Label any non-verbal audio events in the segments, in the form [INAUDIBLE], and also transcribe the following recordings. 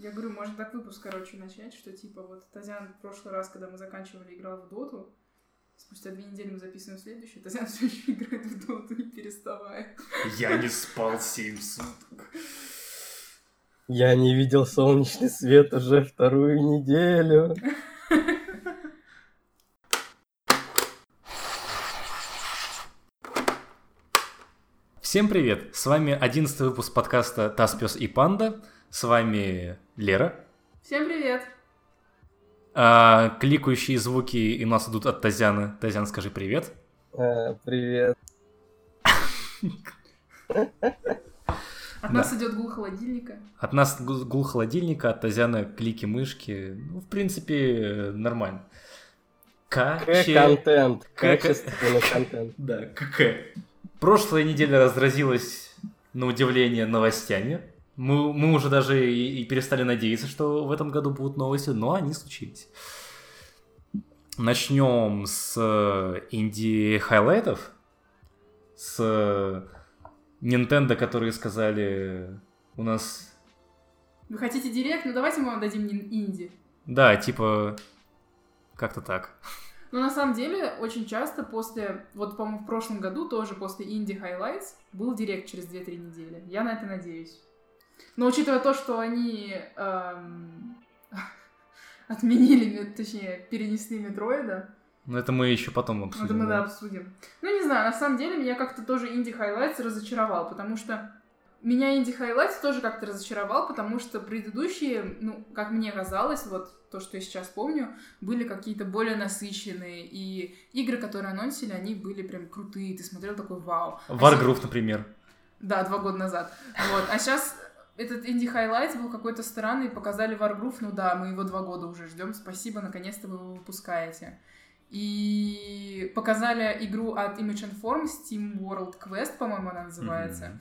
Я говорю, можно так выпуск, короче, начать, что типа вот Тазян в прошлый раз, когда мы заканчивали, играл в доту, спустя две недели мы записываем следующий, Тазян [LAUGHS] все еще играет в доту, не переставая. Я не спал семь суток. Я не видел солнечный свет уже вторую неделю. Всем привет! С вами одиннадцатый выпуск подкаста «Таз, пес и панда». С вами Лера. Всем привет! А, кликающие звуки и у нас идут от Тазяна. Тазян, скажи привет. Э, привет. От нас идет гул холодильника. От нас гу- гул холодильника, от Тазяна клики мышки. Ну, в принципе, нормально. К-контент. Качественный контент. [LAUGHS] Да, КК. Прошлая неделя разразилась, на удивление, новостями. Мы, мы уже даже и, и перестали надеяться, что в этом году будут новости, но они случились. Начнем с э, инди-highlight ов. С э, Nintendo, которые сказали у нас... Вы хотите direct? Ну давайте мы вам дадим инди. Да, типа... Как-то так. Но на самом деле очень часто после, вот, по-моему, в прошлом году тоже после Indie Highlights был директ через 2-3 недели. Я на это надеюсь. Но учитывая то, что они эм, [LAUGHS] отменили, ме- точнее, перенесли Метроида, Но это мы еще потом это обсудим. мы да, да. обсудим. Ну, не знаю, на самом деле меня как-то тоже Indie Highlights разочаровал, потому что меня Indie Highlights тоже как-то разочаровал, потому что предыдущие, ну, как мне казалось, вот то, что я сейчас помню, были какие-то более насыщенные, и игры, которые анонсили, они были прям крутые, ты смотрел такой вау. А Wargroove, например. да, два года назад. Вот. А сейчас этот Indie Highlights был какой-то странный, показали Wargroove, ну да, мы его два года уже ждем, спасибо, наконец-то вы его выпускаете. И показали игру от Image and Form, Steam World Quest, по-моему, она называется. Мгм.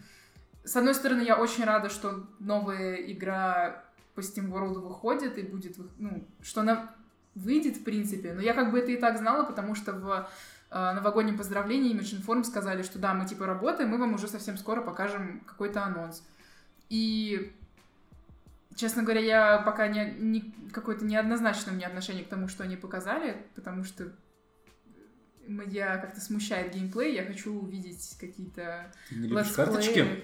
С одной стороны, я очень рада, что новая игра по Steam World выходит и будет, ну, что она выйдет, в принципе. Но я как бы это и так знала, потому что в э, новогоднем поздравлении Image Inform сказали, что да, мы типа работаем, мы вам уже совсем скоро покажем какой-то анонс. И, честно говоря, я пока не, не какое-то неоднозначное у меня отношение к тому, что они показали, потому что меня как-то смущает геймплей, я хочу увидеть какие-то Ты не любишь летсплеи. карточки?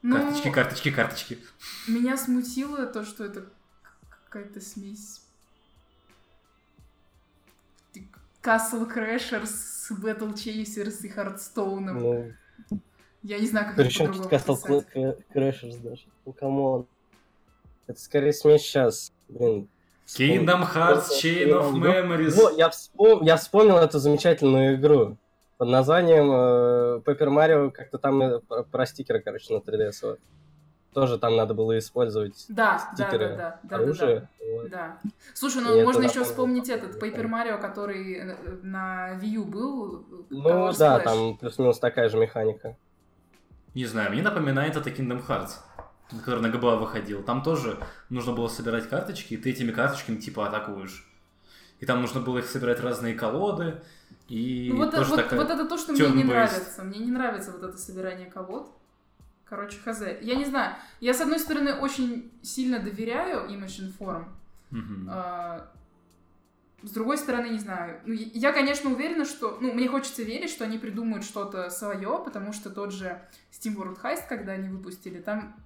Ну, Карточки, карточки, карточки. меня смутило то, что это какая-то смесь Castle Crashers с Battle Chasers и Hearthstone ом. Ну, Я не знаю, как это причем тут по-другому Castle. Crashers даже. Ну, come on. Это скорее смесь сейчас. Блин. Kingdom Hearts Chain of Memories. Вот, я, вспом- я вспомнил эту замечательную игру под названием э, Paper Mario, как-то там э, про, про стикеры, короче, на 3DS. Вот. Тоже там надо было использовать Да, да, стикеры да, да, да, да, оружие. да. Вот. Да. Слушай, И ну это можно еще вспомнить этот Paper Mario, который э, на Wii U был. э, Ну да, там плюс-минус такая же механика. Не знаю, мне напоминает это Kingdom Hearts, который на ГБА выходил. Там тоже нужно было собирать карточки, и ты этими карточками типа атакуешь. И там нужно было их собирать разные колоды, и Ну, вот, тоже вот- такая... вот это то, что мне не нравится. Мне не нравится вот это собирание колод. Короче, хз. Я не знаю. Я, с одной стороны, очень сильно доверяю Image Inform. Мгм. А, С другой стороны, не знаю. Ну, я- конечно, уверена, что... Ну, мне хочется верить, что они придумают что-то свое, потому что тот же Steam World Heist, когда они выпустили, там,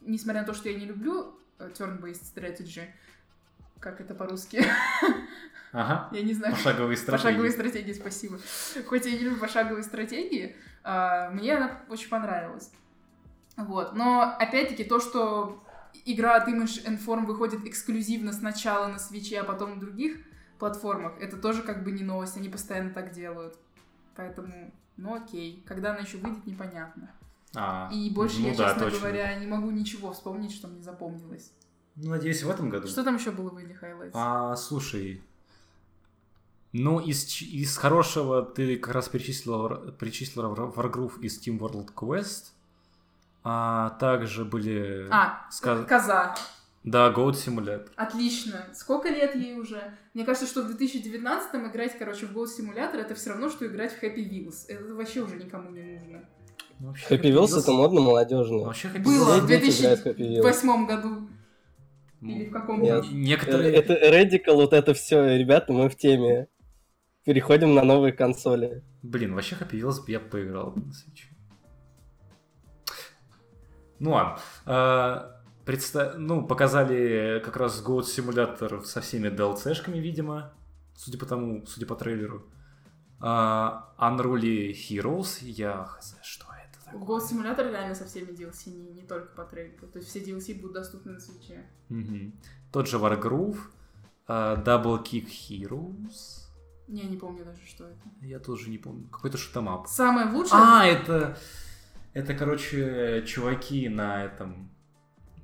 несмотря на то, что я не люблю э, turn-based strategy, как это по-русски, Ага, [LAUGHS] я не знаю, пошаговые стратегии. Пошаговые стратегии, спасибо. Хоть я не люблю пошаговые стратегии, а, мне она очень понравилась. Вот. Но, опять-таки, то, что игра от Image and Form выходит эксклюзивно сначала на свече, а потом на других платформах, это тоже как бы не новость, они постоянно так делают. Поэтому, ну окей. Когда она еще выйдет, непонятно. А, И больше ну я, да, честно точно. говоря, не могу ничего вспомнить, что мне запомнилось. Ну, надеюсь, в этом году. Что там еще было в Indie Highlights? А, слушай, ну, из, из хорошего ты как раз перечислила, перечислила War- Wargroove из Steam World Quest, а также были... А, сказ- коза. Да, Goat Simulator. Отлично. Сколько лет ей уже? Мне кажется, что в 2019-м играть, короче, в Ghost Simulator это все равно, что играть в Happy Wheels. Это вообще уже никому не нужно. Ну, вообще, Happy Wheels это модно молодежно. Вообще Happy Было в Дети играют в Happy Wheels. 2008 году. Или в каком Нет. Э, Некоторые... Это Radical, вот это все, ребята, мы в теме. Переходим на новые консоли. Блин, вообще Happy Wheels я поиграл на Switch. Ну ладно. Предста- Ну, показали как раз Goat Simulator со всеми DLC-шками, видимо. Судя по тому, судя по трейлеру. А, Unruly Heroes, я хз, что это такое? Ghost Simulator реально со всеми DLC, не, не только по трейлеру. То есть все DLC будут доступны на свече. Мгм. Тот же Wargroove, а, Double Kick Heroes. Не, не помню даже, что это. Я тоже не помню. Какой-то шутомап. Самое лучшее... А, это... Это, короче, чуваки на этом...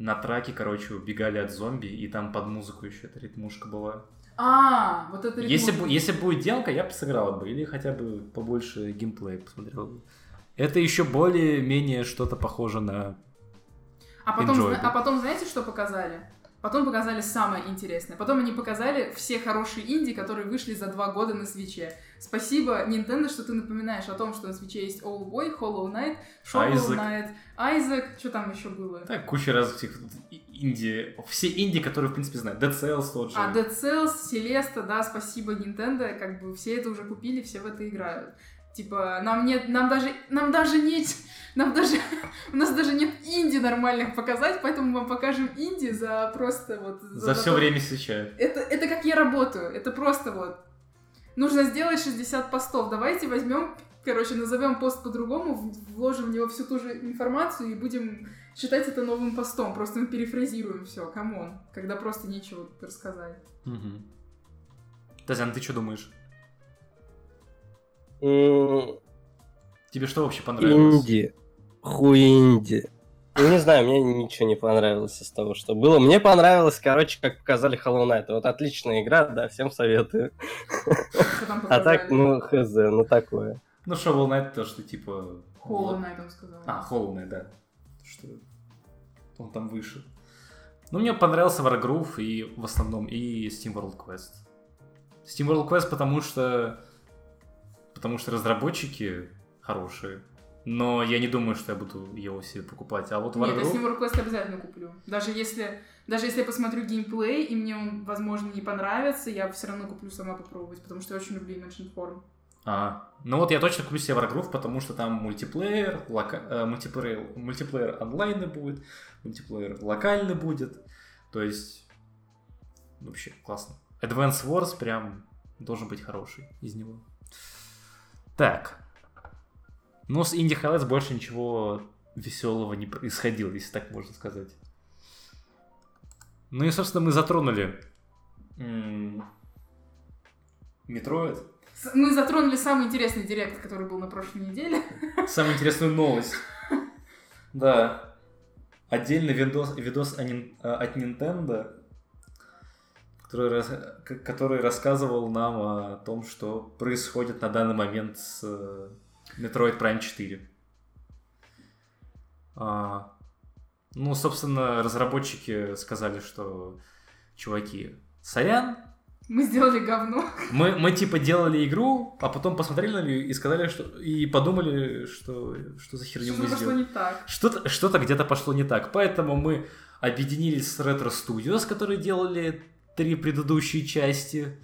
На траке, короче, убегали от зомби, и там под музыку еще эта ритмушка была. А, вот это Если, ритм- бы, если будет демка, я бы сыграл бы, или хотя бы побольше геймплея посмотрел бы. Это еще более-менее что-то похоже на... А потом, а потом знаете, что показали? Потом показали самое интересное. Потом они показали все хорошие инди, которые вышли за два года на свече. Спасибо, Nintendo, что ты напоминаешь о том, что на свече есть All Boy, Hollow Knight, Shovel Isaac. Knight, Isaac, что там еще было? Так, куча разных и- инди... Все инди, которые, в принципе, знают. Dead Cells тот же. А, Dead Cells, Celeste, да, спасибо, Nintendo, как бы все это уже купили, все в это играют. Типа, нам нет, нам даже, нам даже нет, нам даже, у нас даже нет инди нормальных показать, поэтому мы вам покажем инди за просто вот... За все то- время свеча. Это, это как я работаю, это просто вот. Нужно сделать 60 постов, давайте возьмем, короче, назовем пост по-другому, вложим в него всю ту же информацию и будем считать это новым постом, просто мы перефразируем все, come on, когда просто нечего рассказать. Угу. Тазян, ты что думаешь? Тебе что вообще понравилось? Инди. Хуинди. Ну, не знаю, мне ничего не понравилось из того, что было. Мне понравилось, короче, как показали Hollow Knight. Вот отличная игра, да, всем советую. Что там А так, ну, хз, ну такое. Ну, Shovel Knight то, что типа... Hollow Knight он сказал. А, Hollow Knight, да. Что он там выше. Ну, мне понравился Wargroove и в основном и Steam World Quest. Steam World Quest, потому что... Потому что разработчики хорошие. Но я не думаю, что я буду его себе покупать. А вот Нет, я с ним Request обязательно куплю. Даже если, даже если я посмотрю геймплей, и мне он, возможно, не понравится, я все равно куплю сама попробовать, потому что я очень люблю Imagine Form. А, ну вот я точно куплю себе Wargroove, потому что там мультиплеер, лока- э, мультиплеер, мультиплеер онлайны будет, мультиплеер локальный будет. То есть, вообще классно. Advance Wars прям должен быть хороший из него. Так. Ну, с Indie Highlights больше ничего веселого не происходило, если так можно сказать. Ну и, собственно, мы затронули Metroid. Мы затронули самый интересный direct, который был на прошлой неделе. Самую интересную новость. [LAUGHS] Да. Отдельный видос, видос э, от Nintendo, который, который рассказывал нам о том, что происходит на данный момент с э, Metroid Prime 4. А, ну, собственно, разработчики сказали, что чуваки, сорян, Мы сделали говно. мы, мы типа делали игру, а потом посмотрели на нее и сказали, что и подумали, что что за херню Что мы пошло сделали. не так. Что-то, что-то где-то пошло не так. Поэтому мы объединились с Retro Studios, которые делали три предыдущие части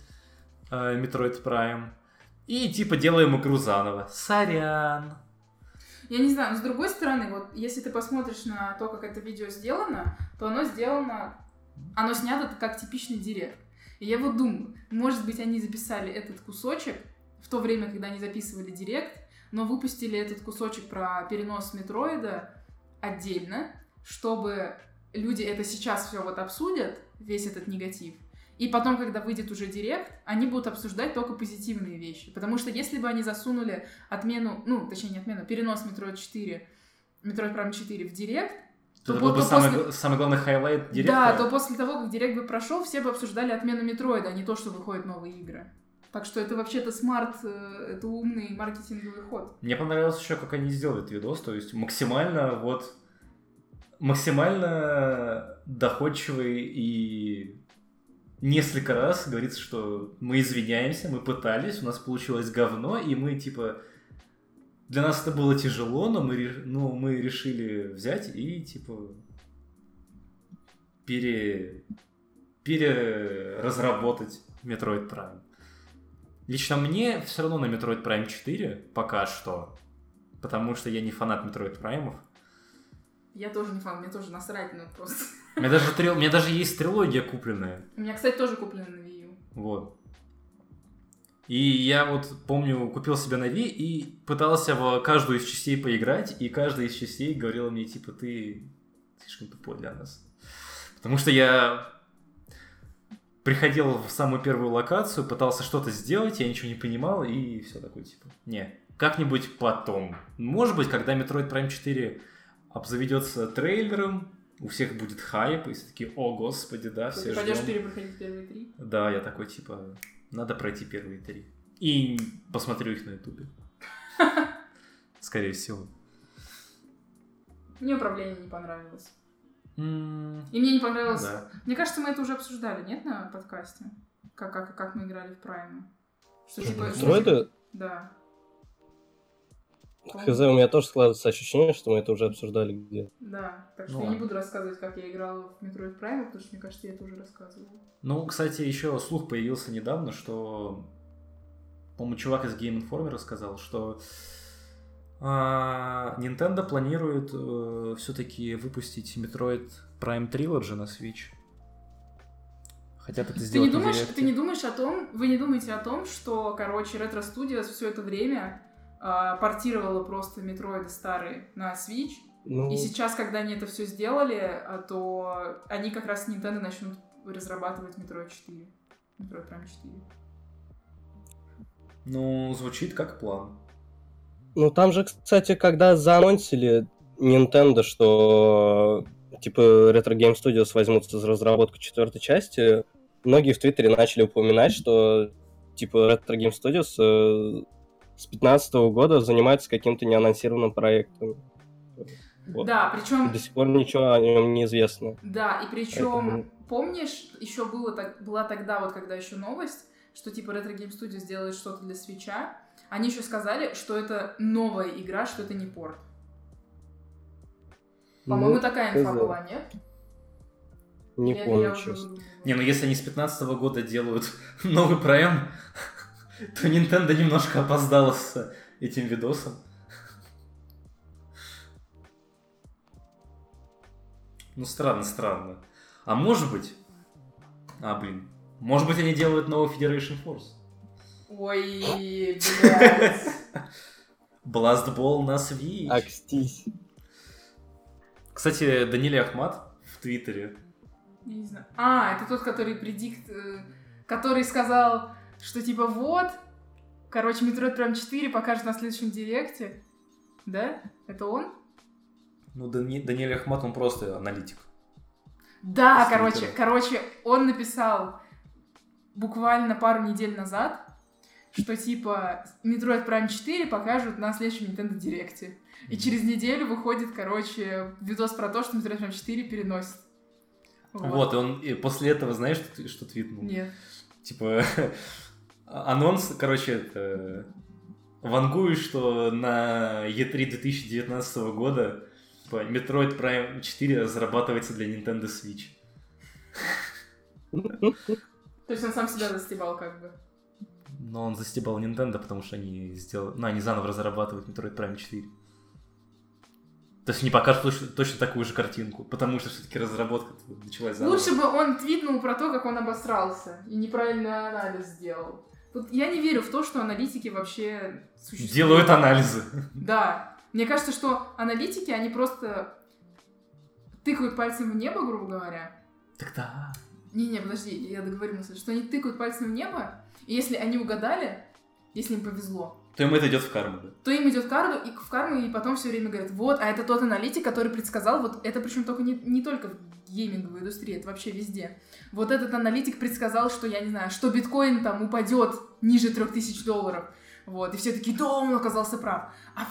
э, Metroid Prime. И типа делаем игру заново. Сорян. Я не знаю, но с другой стороны, вот если ты посмотришь на то, как это видео сделано, то оно сделано, оно снято как типичный директ. И я вот думаю, может быть, они записали этот кусочек в то время, когда они записывали директ, но выпустили этот кусочек про перенос метроида отдельно, чтобы люди это сейчас все вот обсудят, весь этот негатив, и потом, когда выйдет уже директ, они будут обсуждать только позитивные вещи. Потому что если бы они засунули отмену, ну, точнее, не отмену, перенос Metroid 4, Metroid Prime 4 в direct, Это то был вот- бы самый, после- самый главный highlight direct а. Да, то после того, как direct бы прошел, все бы обсуждали отмену Metroid а, а не то, что выходят новые игры. Так что это вообще-то smart, э, это умный маркетинговый ход. Мне понравилось еще, как они сделали этот видос, то есть максимально вот максимально доходчивый и несколько раз говорится, что мы извиняемся, мы пытались, у нас получилось говно, и мы типа для нас это было тяжело, но мы, ну, мы решили взять и типа пере, переразработать Metroid Prime. Лично мне все равно на Metroid Prime 4 пока что, потому что я не фанат Metroid Prime. Я тоже не фан, мне тоже насрать, ну просто. У меня даже, трил... у меня даже есть трилогия купленная. У меня, кстати, тоже куплена на Wii U. Вот. И я вот помню, купил себе на Wii и пытался в каждую из частей поиграть, и каждая из частей говорила мне, типа, ты слишком тупой для нас. Потому что я приходил в самую первую локацию, пытался что-то сделать, я ничего не понимал, и все такое, типа, не, как-нибудь потом. Может быть, когда Metroid Prime 4 обзаведется трейлером, у всех будет хайп, и все такие, о, господи, да, все Ты пойдешь ждем. перепроходить первые три? Да, я такой, типа, надо пройти первые три. И посмотрю их на ютубе. [LAUGHS] Скорее всего. Мне управление не понравилось. И мне не понравилось... Да. Мне кажется, мы это уже обсуждали, нет, на подкасте? Как, как, как мы играли в Прайме. Что типа... Метроиды? Да. Хз, у меня тоже складывается ощущение, что мы это уже обсуждали где Да. Так что Ну я не буду рассказывать, как я играла в Metroid Prime, потому что, мне кажется, я это уже рассказывала. Ну, кстати, еще слух появился недавно, что, по-моему, чувак из Game Informer рассказал, что а, Nintendo планирует все-таки выпустить Metroid Prime Trilogy на Switch. Хотят это Ты сделать не, на думаешь, ты не думаешь о том, вы не думаете о том, что, короче, Retro Studios все это время портировала просто метроиды старые на Switch, Ну, и сейчас, когда они это все сделали, а, то они как раз с Nintendo начнут разрабатывать Metroid 4. Metroid Prime 4. Ну, звучит как план. ну там же, кстати, когда заанонсили Nintendo, что типа Retro Game Studios возьмутся за разработку четвертой части, многие в Твиттере начали упоминать, что типа Retro Game Studios с 15 года занимается каким-то неанонсированным проектом. Вот. Да, И причем до сих пор ничего о нем не известно. Да, и причем, Поэтому- помнишь, еще было так, была тогда, вот когда еще новость, что типа Retro Game Studios делает что-то для свеча. Они еще сказали, что это новая игра, что это не порт. По-моему, Ну, такая инфа была, нет? Не это помню, я честно. Не, ну если они с 15 года делают [LAUGHS] новый Prime, [LAUGHS] то Nintendo немножко опоздала с этим видосом. Ну, странно, странно. А может быть... А, блин. Может быть, они делают новый Federation Force? Ой, блядь. [LAUGHS] Ball на Switch. Акстись. Кстати, Даниэль Ахмат в Твиттере. Я не знаю. А, это тот, который предикт... э, Который сказал, что типа вот, короче, Metroid Prime 4 покажет на следующем директе. Да? Это он? Ну, Дани- Даниэль Ахмат, он просто аналитик. Да, С короче, Твиттера. короче, он написал буквально пару недель назад, что типа Metroid Prime 4 покажут на следующем Nintendo Директе. И через неделю выходит, короче, видос про то, что Metroid Prime 4 переносит. Вот, и он и после этого, знаешь, что, что твитнул? Нет. Типа, [LAUGHS] анонс, короче, это... Вангую, что на E3 2019 года типа, Metroid Prime 4 разрабатывается для Nintendo Switch. То есть он сам себя застебал как бы. Но он застебал Nintendo, потому что они сделали... Ну, они заново разрабатывают Metroid Prime 4. То есть они покажут точно, точно такую же картинку, потому что все-таки разработка началась заново. Лучше бы он твитнул про то, как он обосрался и неправильный анализ сделал. Вот я не верю в то, что аналитики вообще существуют. Делают анализы. Да. Мне кажется, что аналитики, они просто тыкают пальцем в небо, грубо говоря. Так да. Не-не, подожди, я договорю мысль. Что они тыкают пальцем в небо, и если они угадали, если им повезло, То им это идет в карму, да? то им идет карду и в карму, и потом все время говорят, вот, а это тот аналитик, который предсказал, вот это причем только не, не только в гейминговой индустрии, это вообще везде. Вот этот аналитик предсказал, что, я не знаю, что биткоин там упадет ниже 3000 долларов. Вот, и все такие, да, он оказался прав. А,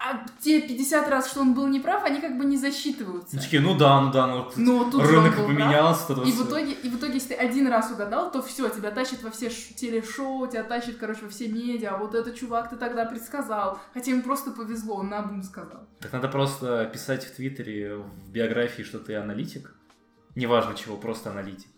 а- те 50 раз, что он был неправ, они как бы не засчитываются. Ну, такие, ну да, ну да, ну Но тут же он рынок был прав. поменялся. тут И в, итоге, и в итоге, если ты один раз угадал, то все, тебя тащит во все телешоу, тебя тащит, короче, во все медиа. А вот этот чувак ты тогда предсказал. Хотя ему просто повезло, он наобум сказал. Так надо просто писать в Твиттере, в биографии, что ты аналитик. Неважно чего, просто аналитик.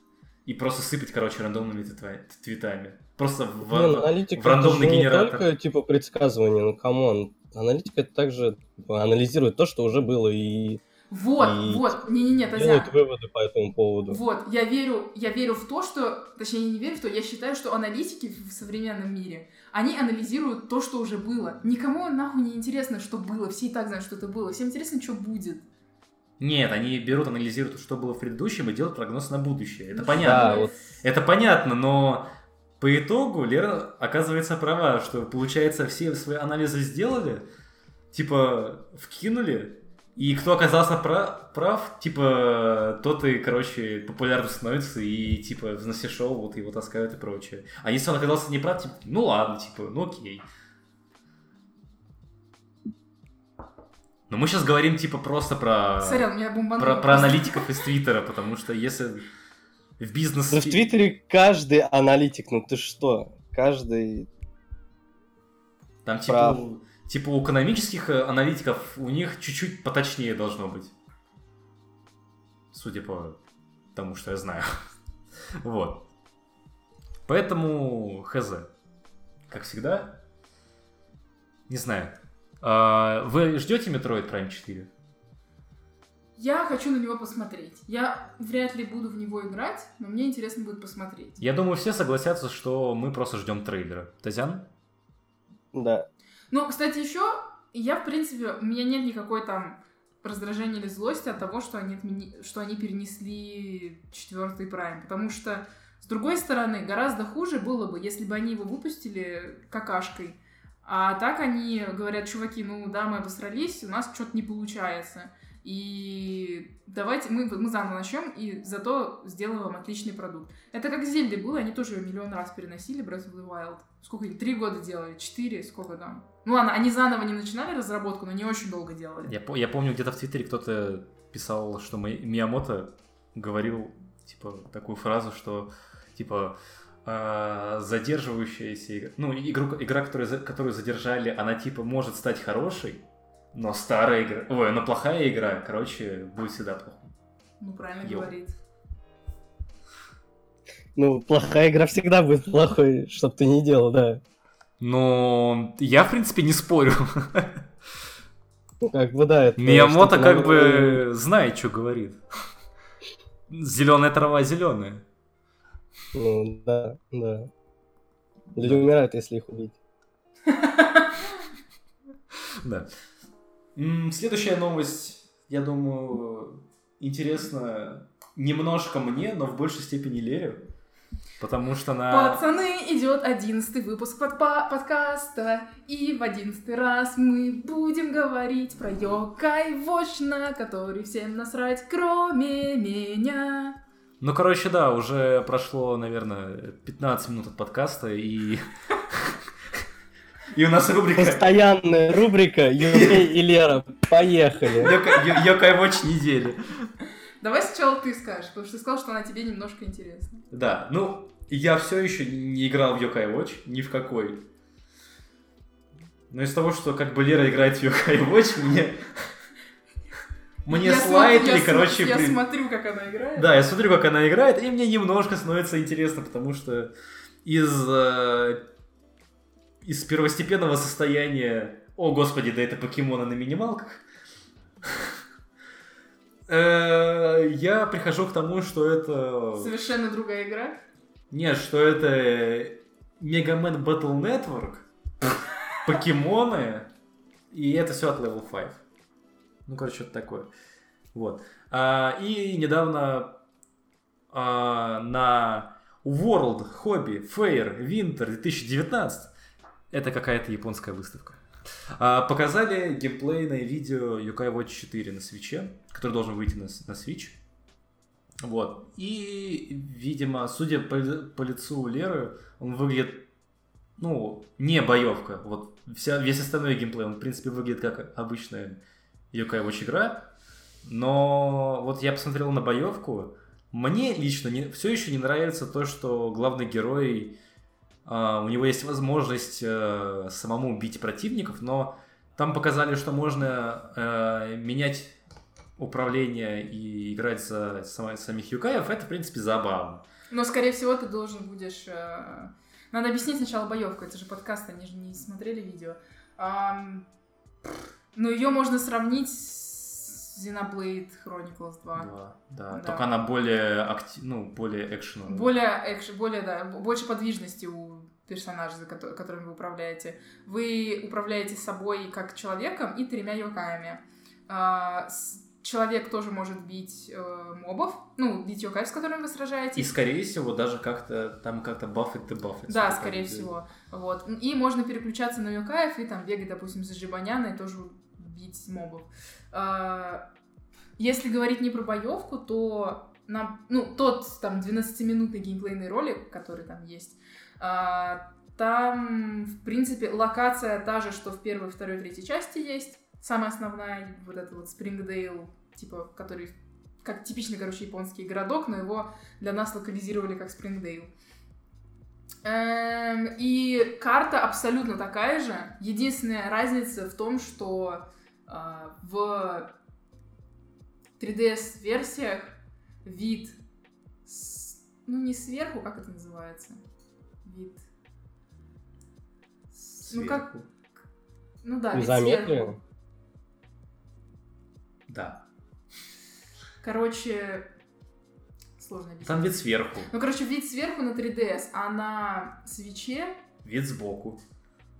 и просто сыпать, короче, рандомными твита- твитами. Просто в, Блин, аналитика в рандомный это же генератор. не только типа предсказывание, ну come on. Аналитика это также типа, анализирует то, что уже было и Вот, И вот, не-не-не, Тазян. делает выводы по этому поводу. Вот, я верю, я верю в то, что, точнее, я не верю в то, я считаю, что аналитики в современном мире, они анализируют то, что уже было. Никому нахуй не интересно, что было, все и так знают, что это было, всем интересно, что будет. Нет, они берут, анализируют, что было в предыдущем и делают прогноз на будущее. Это Ну, понятно. Да, вот Это понятно, но по итогу Лера оказывается права, что получается все свои анализы сделали, типа вкинули, и кто оказался прав, прав типа тот и, короче, популярным становится и типа в знасе шоу вот его таскают и прочее. А если он оказался не прав, типа, ну ладно, типа, ну окей. Но мы сейчас говорим типа просто про, Сорян, про, про аналитиков из Твиттера, потому что если в бизнес... Ну, в Твиттере каждый аналитик, ну ты что? Каждый... Там типа, Прав. типа у экономических э, аналитиков у них чуть-чуть поточнее должно быть. Судя по тому, что я знаю. [LAUGHS] вот. Поэтому хз. Как всегда. Не знаю. А, вы ждете Metroid Prime 4? Я хочу на него посмотреть. Я вряд ли буду в него играть, но мне интересно будет посмотреть. Я думаю, все согласятся, что мы просто ждем трейлера. Тазян? Да. Ну, кстати, еще я, в принципе, у меня нет никакой там раздражения или злости от того, что они, отмени- что они перенесли четвертый прайм. Потому что, с другой стороны, гораздо хуже было бы, если бы они его выпустили какашкой. А так они говорят, чуваки, ну да, мы обосрались, у нас что-то не получается. И давайте мы, мы заново начнем, и зато сделаем вам отличный продукт. Это как с было, они тоже миллион раз переносили, Breath of the Wild. Сколько они? Три года делали? Четыре? Сколько там? Ну ладно, они заново не начинали разработку, но не очень долго делали. Я, я помню, где-то в Твиттере кто-то писал, что Ми- Миямото говорил, типа, такую фразу, что, типа, а, задерживающаяся игра, ну, игру, игра, которую, которую задержали, она, типа, может стать хорошей, но старая игра, ой, но плохая игра, короче, будет всегда плохой. Ну, правильно Йоу. говорит. Ну, плохая игра всегда будет плохой, чтоб ты не делал, да. Но я, в принципе, не спорю. Ну, как бы, да, это... Миямото как бы знает, что говорит. Зеленая трава зеленая. Ну, да, да. Люди умирают, если их убить. [LAUGHS] Да. Следующая новость, я думаю, интересна немножко мне, но в большей степени Лере. Потому что на... Пацаны, идет одиннадцатый выпуск под подкаста, и в одиннадцатый раз мы будем говорить про Йокай Watch, на который всем насрать, кроме меня. Ну, короче, да, уже прошло, наверное, 15 минут от подкаста, и... [LAUGHS] И у нас рубрика Постоянная рубрика Юрий и Лера. Поехали. Йокай Watch недели. Давай сначала ты скажешь, потому что ты сказал, что она тебе немножко интересна. Да, ну, я все еще не играл в Yokai Watch, ни в какой. Но из того, что как бы Лера играет в Yokai Watch, мне... Мне смотрю- я короче... Я смотрю, как она играет. Да, я смотрю, как она играет, и мне немножко становится интересно, потому что из... из первостепенного состояния... О, господи, да это покемоны на минималках. Э, Я прихожу к тому, что это... Совершенно другая игра. Нет, что это Мегамен Battle Network, покемоны, и это все от Level 5. Ну, короче, что-то такое. Вот. А, и недавно а, на World Hobby Fair Winter 2019, это какая-то японская выставка, а, показали геймплейное видео Yokai Watch 4 на свече, который должен выйти на, на Switch. Вот. И, видимо, судя по, по лицу Леры, он выглядит, ну, не боевка. Вот вся, весь остальной геймплей, он, в принципе, выглядит как обычная Yokai Watch игра. Но вот я посмотрел на боевку. Мне лично не, все еще не нравится то, что главный герой, у него есть возможность э, самому бить противников, но там показали, что можно э, менять управления и играть за самих юкаев, это, в принципе, забавно. Но, скорее всего, ты должен будешь... э, Надо объяснить сначала боевку. Это же подкаст, они же не смотрели видео. Но ее можно сравнить с Xenoblade Chronicles 2. Да, да. Да. Только она более акти... ну, более экшеновая. Более экшен, более, да, больше подвижности у персонажа, за кото- которым вы управляете. Вы управляете собой как человеком и тремя юкаями. А, Человек тоже может бить э, мобов, ну, бить юкаев, с которыми вы сражаетесь. И, скорее всего, даже как-то там как-то баффет дебаффет. Да, скорее всего. Вот. И можно переключаться на юкаев и там бегать, допустим, за Жибаняна и тоже бить мобов. А, Если говорить не про боевку, то нам, ну, тот там 12-минутный геймплейный ролик, который там есть, там, в принципе, локация та же, что в первой, второй, третьей части есть. Самая основная, вот это вот Спрингдейл, типа, который как типичный, короче, японский городок, но его для нас локализировали как Спрингдейл. Эм, и карта абсолютно такая же. Единственная разница в том, что а, в 3DS-версиях вид, с- ну не сверху, как это называется? Вид. с- Ну как, Сверху. ну да, вид сверху. Да. Короче, сложно объяснить. Там вид сверху, Ну, короче, вид сверху на 3DS, а на свече вид сбоку.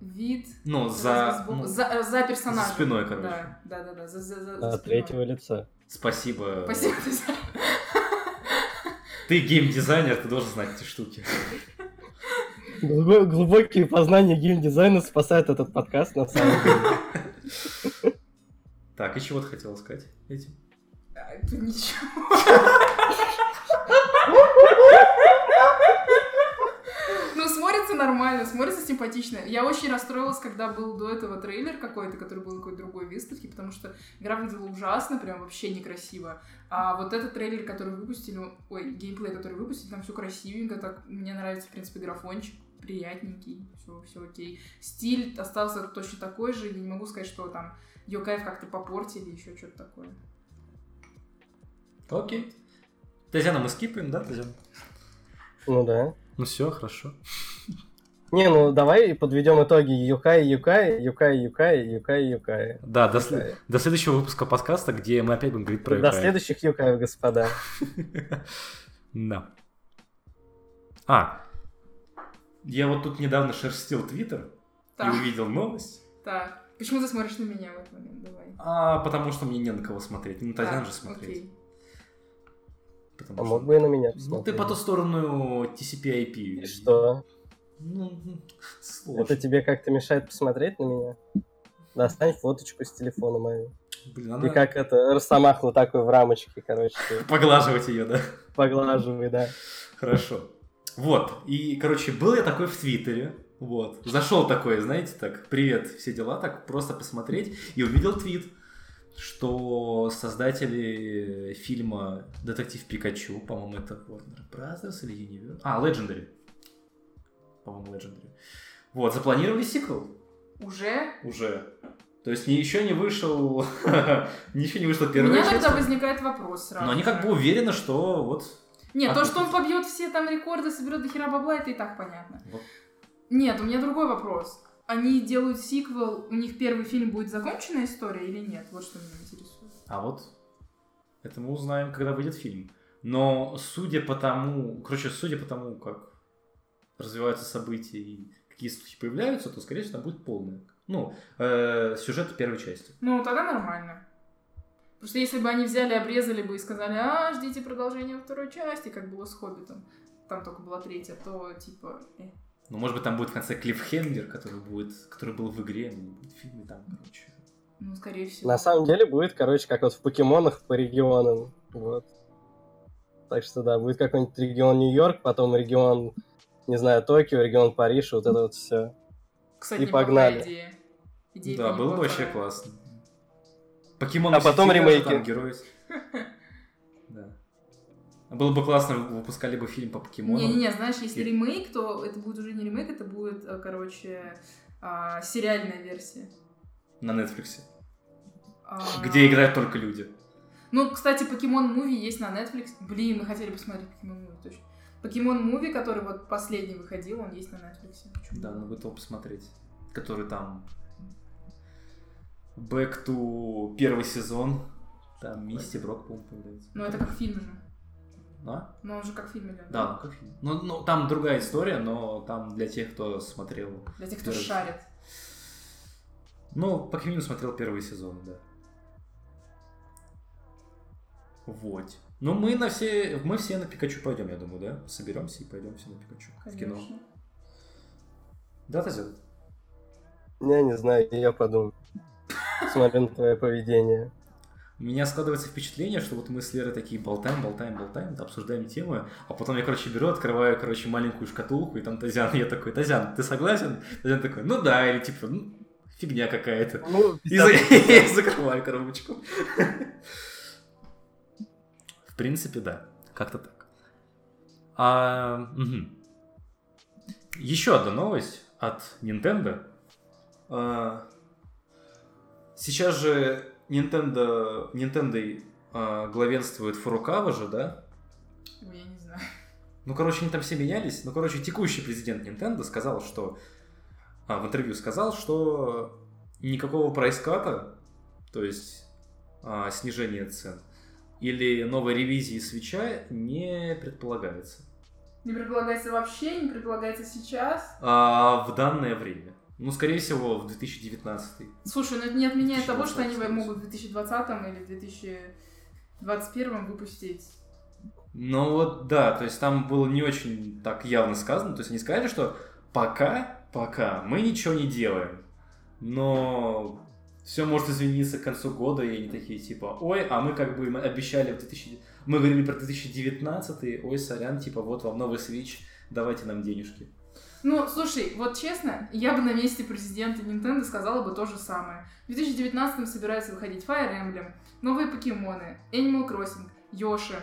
вид Ну, за, сбоку- ну, за, за персонажем. за спиной, короче. Да, да, да, да, за, за, за, за От третьего лица. Спасибо. Спасибо. Ты геймдизайнер, ты должен знать эти штуки. [LAUGHS] Глубо- Глубокие познания геймдизайна спасают этот подкаст, на самом деле. [LAUGHS] Так, и чего ты хотела сказать этим? А, это Ничего. [LAUGHS] Ну, смотрится нормально, смотрится симпатично. Я очень расстроилась, когда был до этого трейлер какой-то, который был на какой-то другой выставке, потому что игра выглядела ужасно, прям вообще некрасиво. А вот этот трейлер, который выпустили, ой, геймплей, который выпустили, там все красивенько, так мне нравится, в принципе, графончик, приятненький, все, все окей. Стиль остался точно такой же, я не могу сказать, что там Йокаев как-то попортили, еще что-то такое. Окей. Татьяна, мы скипаем, да, Татьяна? Ну да. Ну все, хорошо. [LAUGHS] Не, ну давай подведем итоги Юкай, Юкай, Юкай, Юкай, Юкай, Юкай. Да, до, след- до следующего выпуска подкаста, где мы опять будем говорить про До Юкаев. следующих Юкаев, господа. [LAUGHS] Да. А, я вот тут недавно шерстил Твиттер и увидел новость. так. Почему ты смотришь на меня в этот момент? Давай. А, потому что мне не на кого смотреть. Ну, Так, же смотреть. окей. Потому А что- мог бы и на меня Ну, ты посмотреть. по ту сторону TCP/IP. И Что? Ну, сложно. Это тебе как-то мешает посмотреть на меня? Достань фоточку с телефона мою. Блин, она... И как это, Росомаху такой в рамочке, короче, [LAUGHS] Поглаживать ее, да? поглаживай, да. Хорошо. Вот. И, короче, был я такой в Твиттере. Вот. Зашел такой, знаете, так, привет, все дела, так просто посмотреть. И увидел твит, что создатели фильма «Детектив Пикачу», по-моему, это Warner Brothers или Universal? А, Legendary. По-моему, Legendary. Вот, запланировали сиквел Уже? уже. То есть еще не вышел, [LAUGHS] еще не вышла У первая меня часть. тогда возникает вопрос сразу. Но они как бы уверены, что вот... Нет, А то, что он побьет все там рекорды, соберет до хера бабла, это и так понятно. вот Нет, у меня другой вопрос. Они делают сиквел, у них первый фильм будет законченная история или нет? Вот что меня интересует. А вот это мы узнаем, когда выйдет фильм. Но судя по тому, короче, судя по тому, как развиваются события и какие слухи появляются, то, скорее всего, там будет полный, ну, э, сюжет первой части. Ну, тогда нормально. Просто если бы они взяли, обрезали бы и сказали, а, ждите продолжения второй части, как было с Хоббитом, там только была третья, то типа... э. Ну, может быть, там будет в конце клиффхенгер, который будет, который был в игре, ну, будет в фильме там, короче. Ну, скорее всего. На самом деле будет, короче, как вот в покемонах по регионам. Вот. Так что да, будет какой-нибудь регион Нью-Йорк, потом регион, не знаю, Токио, регион Париж, вот это вот все. Кстати, и погнали. идея. Идея да, было бы вообще классно. Покемон А потом ремейки. Там герои. [LAUGHS] Да. А Было бы классно, выпускали бы фильм по покемонам. Не-не-не, знаешь, если И- ремейк, то это будет уже не ремейк, это будет, э, короче, а, сериальная версия. На Netflix. А, Где играют только люди. Ну, кстати, Покемон Муви есть на Netflix. Блин, мы хотели посмотреть Покемон Муви, точно. Покемон Муви, который вот последний выходил, он есть на Netflix. Почему? Да, надо бы то посмотреть. Который там... Back to первый сезон. Там Мисти Брок, по-моему, появляется. Ну, это как фильм же. А? Ну, он же как фильм идет. Да, ну как фильм. Ну, ну, там другая история, но там для тех, кто смотрел... Для тех, кто Первый. шарит. Ну, по мере, смотрел первый сезон, да. Вот. Ну, мы на все, мы все на Пикачу пойдем, я думаю, да? Соберемся и пойдем все на Пикачу в кино. Конечно. Да, Тазян? Я не знаю, я подумаю. Смотрю на твое поведение. У меня складывается впечатление, что вот мы с Лерой такие болтаем, болтаем, болтаем, обсуждаем темы, а потом я, короче, беру, открываю, короче, маленькую шкатулку, и там Тазян, я такой, Тазян, ты согласен? Тазян такой, ну да, или типа, ну, фигня какая-то. Ну, И за- [LAUGHS] закрываю коробочку. В принципе, да. Как-то так. А, мгм. Еще одна новость от Nintendo. А, сейчас же Nintendo, Nintendo а, главенствует Фурукава же, да? Ой, я не знаю. Ну, короче, они там все менялись. Ну, короче, текущий президент Nintendo сказал, что... а, в интервью сказал, что никакого прайската, то есть а, снижения цен, или новой ревизии свеча не предполагается Не предполагается вообще, не предполагается сейчас. а, в данное время. Ну, скорее всего, в 2019. Слушай, ну это не отменяет того, что они 2020, могут в 2020 или в 2021 выпустить. Ну вот, да, то есть там было не очень так явно сказано. То есть они сказали, что пока, пока мы ничего не делаем. Но все может измениться к концу года, и они такие типа, ой, а мы как бы обещали в 2000... Мы говорили про 2019, ой, сорян, типа, вот вам новый Switch, давайте нам денежки. Ну, слушай, вот честно, я бы на месте президента Nintendo сказала бы то же самое. В 2019 собирается выходить Fire Emblem, новые покемоны, Animal Crossing, Йоши.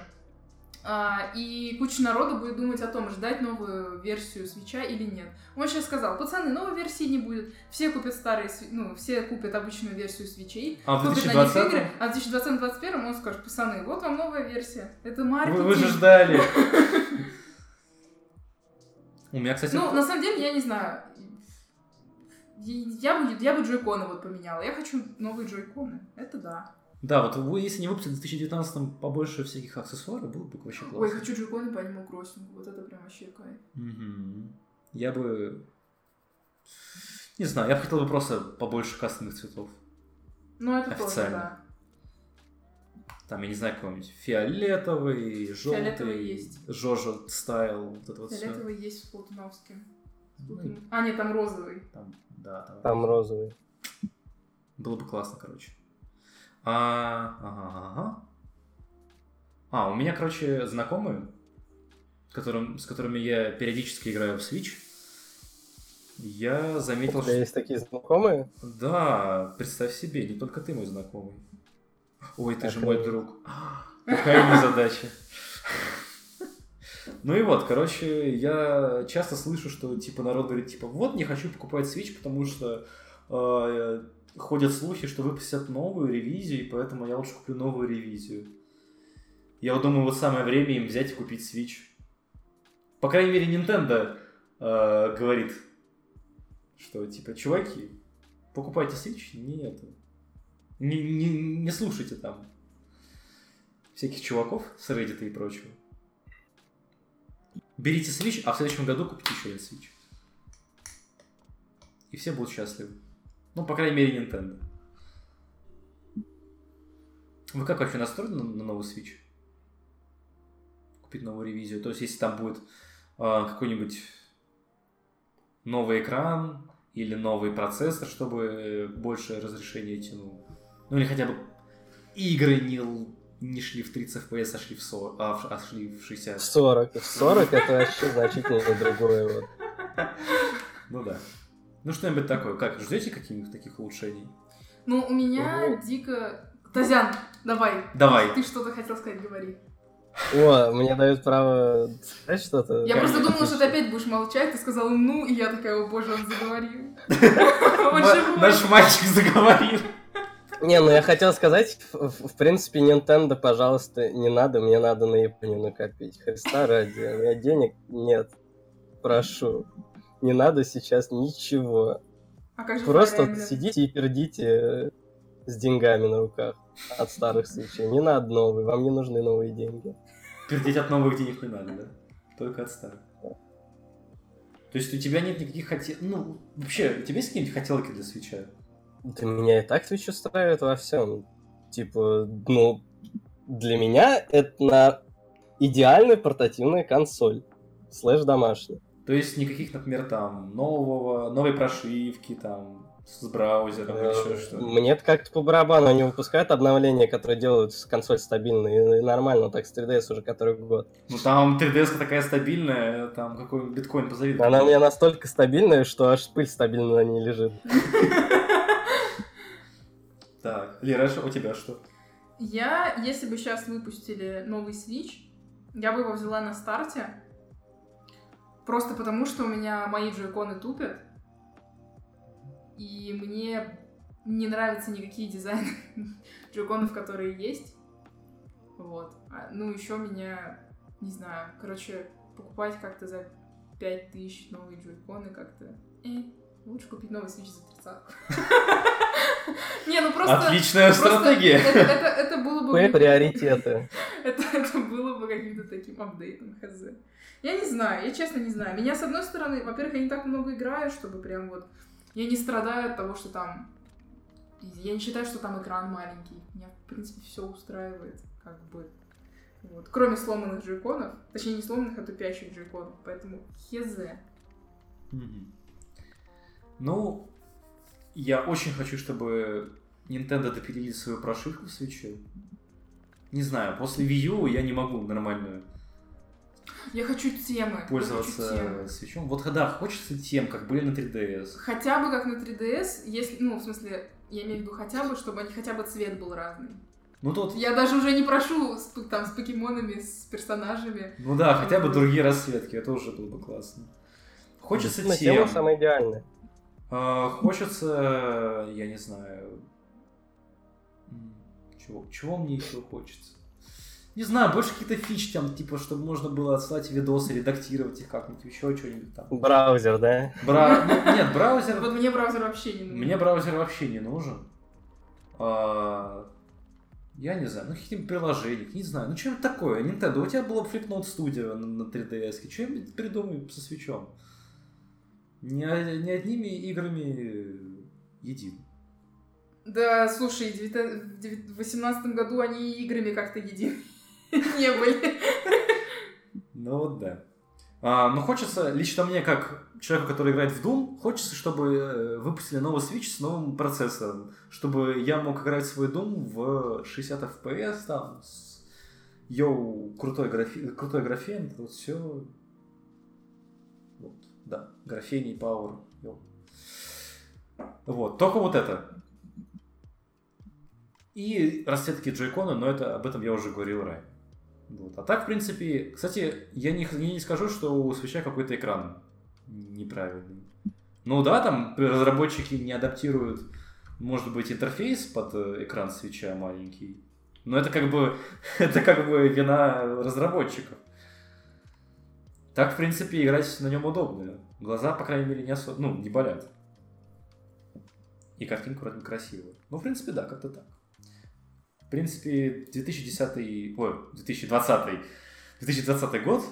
А, и куча народу будет думать о том, ждать новую версию свеча или нет. Он сейчас сказал, пацаны, новой версии не будет. Все купят старые, ну, все купят обычную версию свечей, А в купят на них 2020 игры, а в 2020-2021 он скажет, пацаны, вот вам новая версия. Это маркетинг. вы, вы же ждали. [LAUGHS] У меня, кстати, Ну, на самом деле, я не знаю. Я бы, я бы джойконы вот поменяла. Я хочу новые джойконы. Это да. да, вот вы, если не выпустят в 2019 побольше всяких аксессуаров, было бы вообще классно. Ой, хочу джойконы по Animal Crossing. Вот это прям вообще кайф. Мгм. Я бы... Не знаю, я бы хотел бы просто побольше кастомных цветов. Ну, это тоже, Официально. да. Там, я не знаю, какой-нибудь фиолетовый, желтый, Фиолетовый есть. Жожо стайл, вот это вот все. Фиолетовый есть с Платуновским. А, нет, там розовый. там, да, там, Там розовый. Было бы классно, короче. А, ага, ага. А, у меня, короче, знакомые, которым, с которыми я периодически играю в Switch. Я заметил, У тебя что... есть такие знакомые? Да, представь себе, не только ты мой знакомый. Ой, ты же мой друг. [GASPS] Какая незадача. Ну и вот, короче, я часто слышу, что типа народ говорит, типа, вот не хочу покупать Switch, потому что э, ходят слухи, что выпустят новую ревизию, и поэтому я лучше куплю новую ревизию. Я вот думаю, вот самое время им взять и купить Switch. По крайней мере, Nintendo э, говорит, что типа, чуваки, покупайте Switch, нет. Не, не, не слушайте там всяких чуваков с Reddit и прочего. Берите Switch, а в следующем году купите еще один Switch. И все будут счастливы. Ну, по крайней мере, Nintendo. Вы как вообще настроены на, на новый Switch? Купить новую ревизию. То есть, если там будет а, какой-нибудь новый экран или новый процессор, чтобы больше разрешение тянул. Ну или хотя бы игры не, не шли в 30 FPS, а шли в, 40, а, в- а шли в 60. 40. 40 это вообще значительно другое. Вот. [LAUGHS] Ну да. Ну что-нибудь такое. Как, ждете каких-нибудь таких улучшений? Ну, у меня Ого. дико... Тазян, давай. Давай. Ты что-то хотел сказать, говори. О, мне дают право сказать что-то. Я Конечно. просто думала, что ты опять будешь молчать, ты сказал «ну», и я такая, о боже, он заговорил. [LAUGHS] Наш мальчик заговорил. Не, ну я хотел сказать, в, в- принципе, Nintendo, пожалуйста, не надо, мне надо на Японию накопить. Христа ради, у меня денег нет. Прошу. Не надо сейчас ничего. А как же Просто вот сидите и пердите э, с деньгами на руках от старых свечей. Не надо новые, вам не нужны новые деньги. Пердеть от новых денег не надо, да? Только от старых. То есть у тебя нет никаких хотел... Ну, вообще, у тебя есть какие-нибудь хотелки для свеча? Да меня и так Twitch устраивает во всем. Типа, ну, для меня это на идеальная портативная консоль. Слэш домашняя. То есть никаких, например, там, нового, новой прошивки, там, с браузером или еще что-то? Мне это как-то по барабану. Они выпускают обновления, которые делают консоль стабильной. И нормально, так с 3DS уже который год. Ну там 3DS такая стабильная, там какой биткоин позовет. Она у меня настолько стабильная, что аж пыль стабильно на ней лежит. [LAUGHS] Так, Лера, а у тебя что? Я, если бы сейчас выпустили новый Switch, я бы его взяла на старте. Просто потому, что у меня мои джойконы тупят. И мне не нравятся никакие дизайны [LAUGHS] джойконов, которые есть. Вот. А, ну, еще меня, не знаю, короче, покупать как-то за 5000 новые джойконы как-то... Э, лучше купить новый Switch за 30 [LAUGHS] Не, ну просто... Отличная просто стратегия. Это, это, это было бы... Мои приоритеты. [LAUGHS] Это, это было бы каким-то таким апдейтом, хз. Я не знаю, я честно не знаю. Меня, с одной стороны, во-первых, я не так много играю, чтобы прям вот... Я не страдаю от того, что там... Я не считаю, что там экран маленький. Меня, в принципе, все устраивает, как бы. Вот. Кроме сломанных джойконов. Точнее, не сломанных, а тупящих джойконов. Поэтому хз. Мгм. Ну, я очень хочу, чтобы Nintendo допилили свою прошивку в свече. Не знаю, после Wii U я не могу нормально Я хочу темы. я хочу пользоваться темы. свечом. Вот да, хочется тем, как были на 3DS. Хотя бы как на 3DS, если, ну, в смысле, я имею в виду хотя бы, чтобы они хотя бы цвет был разный. Ну тут, Я даже уже не прошу с, там, с покемонами, с персонажами. ну да, хотя бы другие расцветки, это уже было бы классно. Хочется тем. тема самая идеальная. А, Хочется, я не знаю, чего, чего мне еще хочется? Не знаю, больше какие-то фичи там, типа, чтобы можно было отсылать видосы, редактировать их как-нибудь, еще что-нибудь там. Браузер, да? Бра... ну, нет, браузер... Вот мне браузер вообще не нужен. Мне браузер вообще не нужен. А, Я не знаю, ну какие-нибудь приложения, не знаю, ну что-нибудь такое. Nintendo, у тебя было Flipnote Studio на, на 3DS, что-нибудь придумай со свечом. Не, не одними играми един. Да, слушай, в 2018 году они играми как-то едины [LAUGHS] не были. Ну вот да. А, ну хочется, лично мне, как человеку, который играет в Doom, хочется, чтобы э, выпустили новый Switch с новым процессором, чтобы я мог играть в свой Doom в 60 FPS, там, с йоу, крутой, графи... крутой графен, вот все. Да, графений, пауэр. Вот, только вот это. И расцветки джойкона, но это, об этом я уже говорил ранее. Вот. А так, в принципе, кстати, я не, я не скажу, что у свеча какой-то экран неправильный. Ну да, там разработчики не адаптируют, может быть, интерфейс под э, экран свеча маленький. Но это как бы, [LAUGHS] это как бы вина разработчиков. Так, в принципе, играть на нем удобно. Глаза, по крайней мере, не особо, ну, не болят. И картинка вроде бы красивая. Ну, в принципе, да, как-то так. В принципе, 2010, ой, 2020, 2020 год,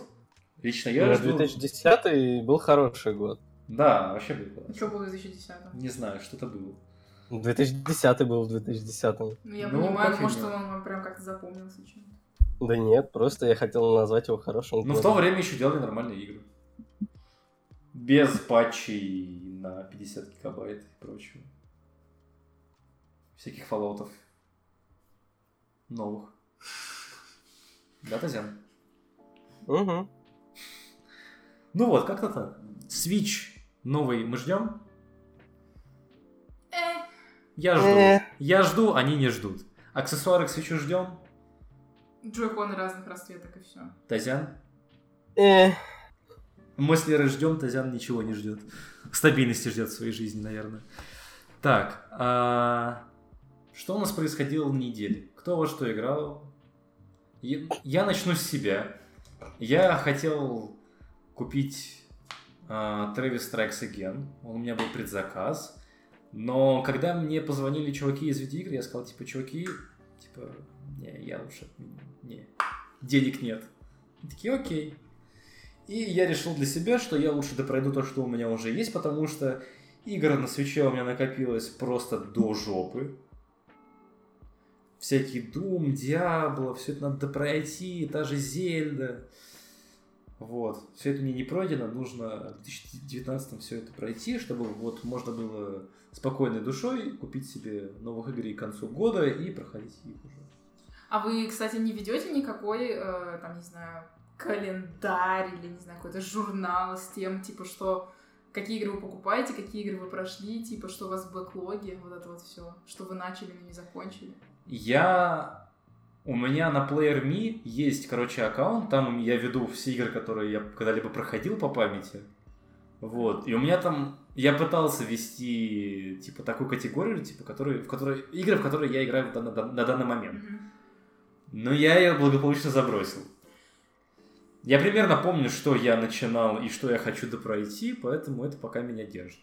лично я Ну, жду... 2010 был хороший год. Да, вообще был класс. Что было в 2010 Не знаю, что-то было. 2010 был в 2010. Ну, я Ну, понимаю, может, он вам прям как-то запомнился чем-то. Да нет, просто я хотел назвать его хорошим Ну, в то время еще делали нормальные игры. Без патчей на 50 гигабайт и прочего. Всяких фоллоутов. Новых. Да, Тазян? Угу. Ну вот, как-то так. Switch новый мы ждем. Э, Я жду. Э. Я жду, они не ждут. Аксессуары к свечу ждем. Джойконы разных расцветок и все. Тазян. Э, Мы с Лерой ждем, Тазян ничего не ждет. Стабильности ждет в своей жизни, наверное. Так. а, Что у нас происходило на неделе? Кто во что играл? Я, я начну с себя. Я хотел купить uh, Travis Strikes Again. Он у меня был предзаказ. Но когда мне позвонили чуваки из видеоигр, я сказал, типа, чуваки, типа, не, я лучше, не, денег нет. Они такие, окей. И я решил для себя, что я лучше допройду то, что у меня уже есть, потому что игр на свече у меня накопилось просто до жопы. Всякий Doom, Diablo, все это надо пройти, та же Зельда. Вот. Все это мне не пройдено, нужно в 2019 все это пройти, чтобы вот можно было спокойной душой купить себе новых игр к концу года и проходить их уже. А вы, кстати, не ведете никакой, э, там, не знаю, календарь или, не знаю, какой-то журнал с тем, типа, что какие игры вы покупаете, какие игры вы прошли, типа, что у вас в бэклоге, вот это вот все, что вы начали, но не закончили? Я... У меня на PlayerMe есть, короче, аккаунт, там я веду все игры, которые я когда-либо проходил по памяти. Вот. И у меня там... Я пытался вести, типа, такую категорию, типа, которые, в которой... Игры, в которые я играю на, на, на данный момент. Мгм. Но я ее благополучно забросил. Я примерно помню, что я начинал и что я хочу допройти, поэтому это пока меня держит.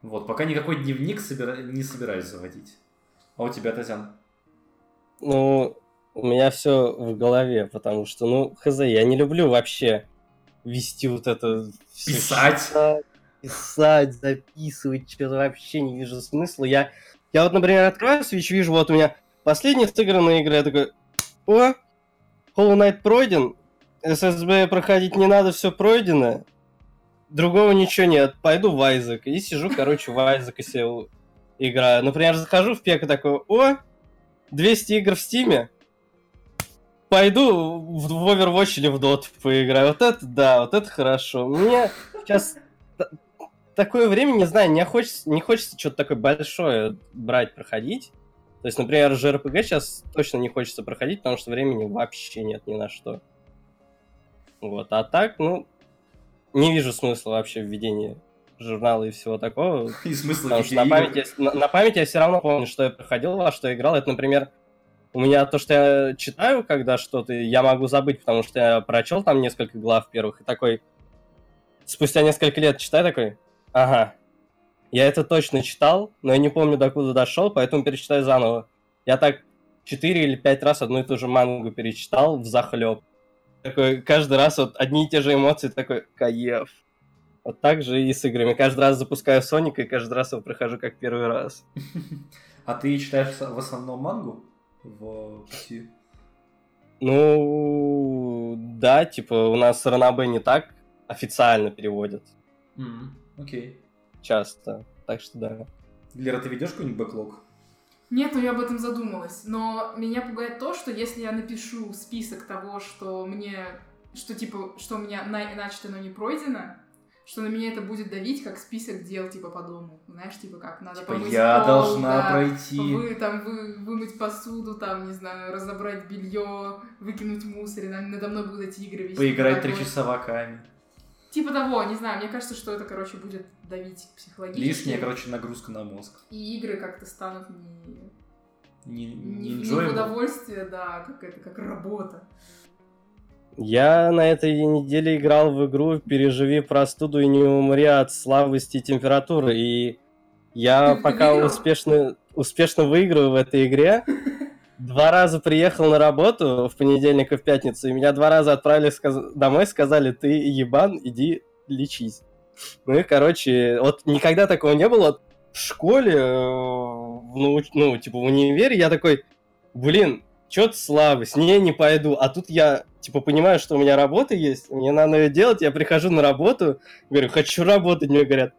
Вот, пока никакой дневник собира... не собираюсь заводить. А у тебя, Тазян? Ну, у меня все в голове, потому что, ну, хз, я не люблю вообще вести вот это... Писать? считать, Писать, записывать, что-то вообще не вижу смысла. Я, я вот, например, открываю Switch, вижу, вот у меня последняя сыгранная игра, я такой, о, Hollow Knight пройден, SSB проходить не надо, все пройдено, другого ничего нет, пойду в Айзек. И сижу, короче, в Айзек и себе играю. Например, захожу в пек и такой, о, 200 игр в Стиме, пойду в, Overwatch или в Dota поиграю. Вот это да, вот это хорошо. Мне сейчас такое время, не знаю, не хочется, не хочется что-то такое большое брать, проходить. То есть, например, JRPG сейчас точно не хочется проходить, потому что времени вообще нет ни на что. Вот, а так, ну, не вижу смысла вообще в ведении журнала и всего такого. [LAUGHS] И смысл Потому что на памяти, на, на памяти я все равно помню, что я проходил, во что играл. Это, например, у меня то, что я читаю, когда что-то, я могу забыть, потому что я прочел там несколько глав первых, и такой, спустя несколько лет читаю, такой, ага, я это точно читал, но я не помню, докуда дошел, поэтому перечитаю заново. Я так четыре или пять раз одну и ту же мангу перечитал в захлеб. Такой, каждый раз вот одни и те же эмоции, такой, кайф. Вот так же и с играми. Каждый раз запускаю Соника, и каждый раз его прохожу как первый раз. [LAUGHS] А ты читаешь в основном мангу в пути? Ну, да, типа, у нас Ранабе не так официально переводят Окей. Часто. Так что да. Лера, ты ведешь какой-нибудь бэклог? Нет, ну я об этом задумалась. Но меня пугает то, что если я напишу список того, что мне, что типа, что у меня на- начато, но не пройдено, что на меня это будет давить, как список дел, типа, по дому. Знаешь, типа, как надо Типа, помыть я пол, должна да, пройти. Вы, там, вы, вымыть посуду, там, не знаю, разобрать белье, выкинуть мусор, и на- надо мной будут эти игры вести. Поиграть три часа ваками. Типа того, не знаю, мне кажется, что это, короче, будет давить психологически. Лишняя, короче, нагрузка на мозг. И игры как-то станут не, Не, не, не удовольствие, да, как это, как работа. Я на этой неделе играл в игру «Переживи простуду и не умри от слабости и температуры», и я Ты- ты пока выиграл? успешно, успешно выигрываю в этой игре. Два раза приехал на работу в понедельник и в пятницу, и меня два раза отправили сказ- домой, сказали, ты ебан, иди лечись. Ну и, короче, вот никогда такого не было. В школе, науч- ну, типа в универе, я такой, блин, что-то слабость, не, не пойду. А тут я, типа, понимаю, что у меня работа есть, мне надо ее делать, я прихожу на работу, говорю, хочу работать, мне говорят,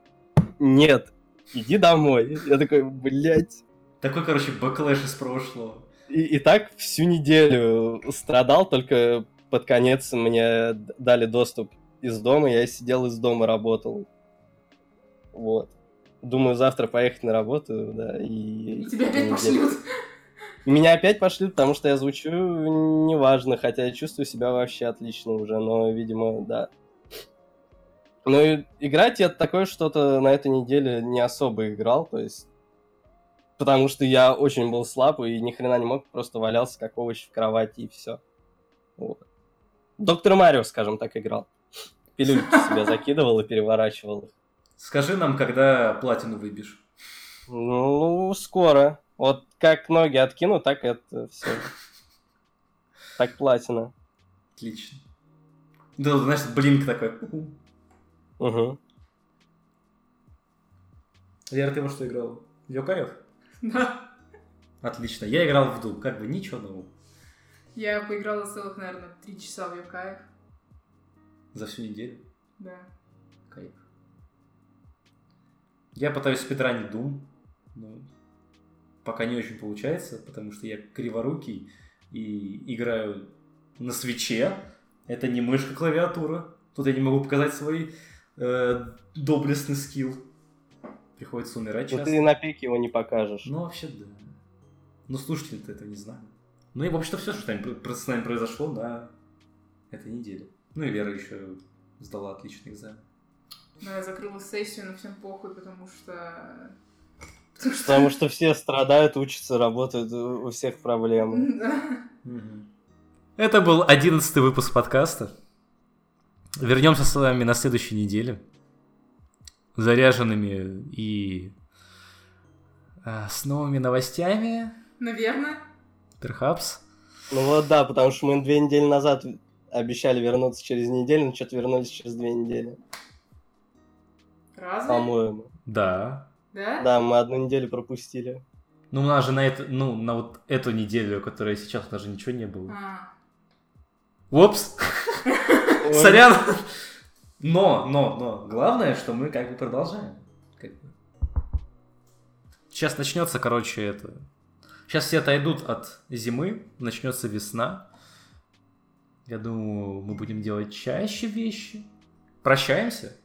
нет, иди домой. Я такой, блядь. Такой, короче, backlash из прошлого. И, и так всю неделю страдал, только под конец мне дали доступ из дома, я сидел из дома, работал. Вот. Думаю, завтра поехать на работу, да, и... И тебя опять пошлют. Меня опять пошлют, потому что я звучу неважно, хотя я чувствую себя вообще отлично уже, но, видимо, да. Ну и играть я такое что-то на этой неделе не особо играл, то есть потому что я очень был слаб и ни хрена не мог, просто валялся как овощ в кровати и все. Вот. Доктор Марио, скажем так, играл. Пилюльки [LAUGHS] себе закидывал и переворачивал их. Скажи нам, когда платину выбьешь. Ну, скоро. Вот как ноги откину, так это все. Так платина. Отлично. Да, знаешь, блинк такой. Угу. Лера, ты во что играл? Йокаев? Да. Отлично. Я играл в Doom. Как бы ничего нового. Я поиграла целых, наверное, три часа в Йокаев. За всю неделю. Да. Кайф. Я пытаюсь спидранить Doom, но пока не очень получается, потому что я криворукий и играю на свече. Это не мышка, клавиатура. Тут я не могу показать свой э, доблестный скилл. Приходится умирать Ну часто. ты на пике его не покажешь. Ну, вообще, да. Но слушатели-то этого не знают. Ну и, в общем-то, все, что с нами произошло на этой неделе. Ну и Лера еще сдала отличный экзамен. Но я закрыла сессию, но всем похуй, потому что... Потому что... Потому что все страдают, учатся, работают, у у всех проблемы. [LAUGHS] Да. Это был одиннадцатый выпуск подкаста. Вернемся с вами на следующей неделе. Заряженными и а, с новыми новостями. Наверное. Перхапс. Ну вот да, потому что мы две недели назад обещали вернуться через неделю, но что-то вернулись через две недели, Разве? по-моему. Да. Да? Да, мы одну неделю пропустили. Ну, у нас же на, это, ну, на вот эту неделю, которая сейчас, даже ничего не было. А. Упс! Ой. Сорян! Но, но, но, главное, что мы как бы продолжаем. Как бы. Сейчас начнется, короче, это... Сейчас все отойдут от зимы, начнется весна. Я думаю, мы будем делать чаще вещи. Прощаемся.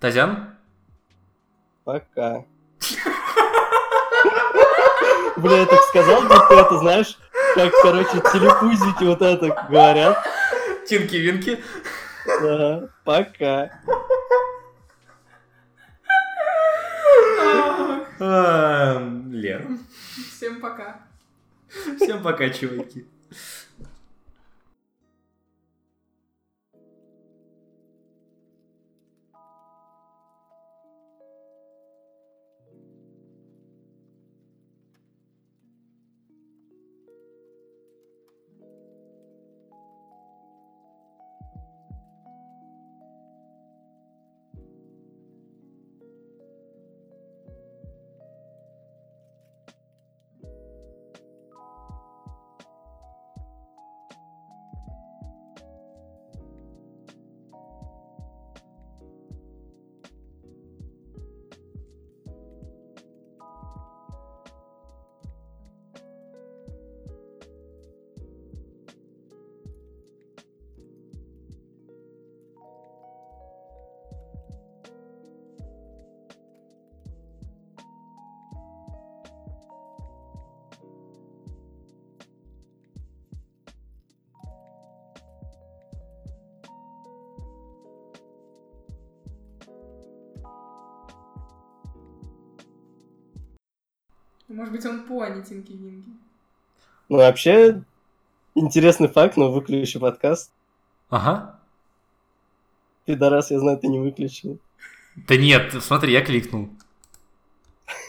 Тазян? Пока. Бля, я так сказал, будто это, знаешь, как, короче, телепузики вот это говорят. Тинки-винки. Ага, пока. Лера. Всем пока. Всем пока, чуваки. Может быть, он по, а не Тинки-Винки. Ну, вообще, интересный факт, но выключи подкаст. Ага. Пидорас, я знаю, ты не выключил. Да нет, смотри, я кликнул.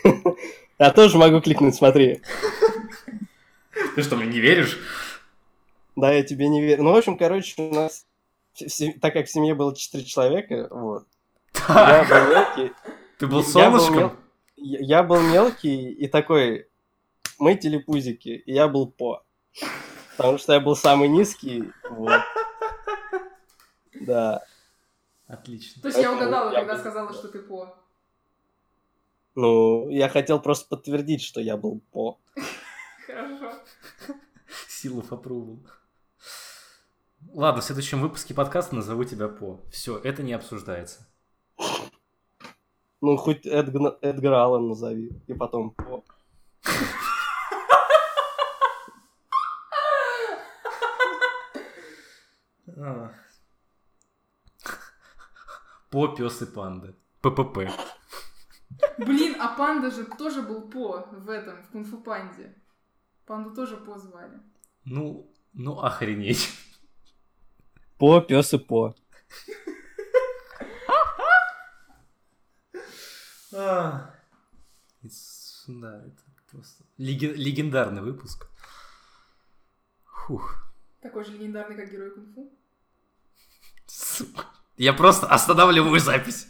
[LAUGHS] Я тоже могу кликнуть, смотри. Ты что, мне не веришь? Да, я тебе не верю. Ну, в общем, короче, у нас, так как в семье было 4 человека, вот, я Так, был мелкий, ты был я был солнышком? Я был мелкий и такой, мы телепузики, и я был по. Потому что я был самый низкий, вот. Да. Отлично. То есть я угадала, я когда был сказала, что ты по. Ну, я хотел просто подтвердить, что я был по. Хорошо. Силу approval. Ладно, в следующем выпуске подкаста назову тебя по. Все, это не обсуждается. Ну, хоть Эдгна- Эдгар Аллен назови, и потом по. По, пес и панда. ППП. Блин, а панда же тоже был По в этом, в Кунг-фу Панде. Панду тоже По звали. Ну, ну охренеть. По, пес и по. А. It's- Да, это просто леген- легендарный выпуск. Фух. Такой же легендарный, как герой Кунг-фу. Сука. Я просто останавливаю запись.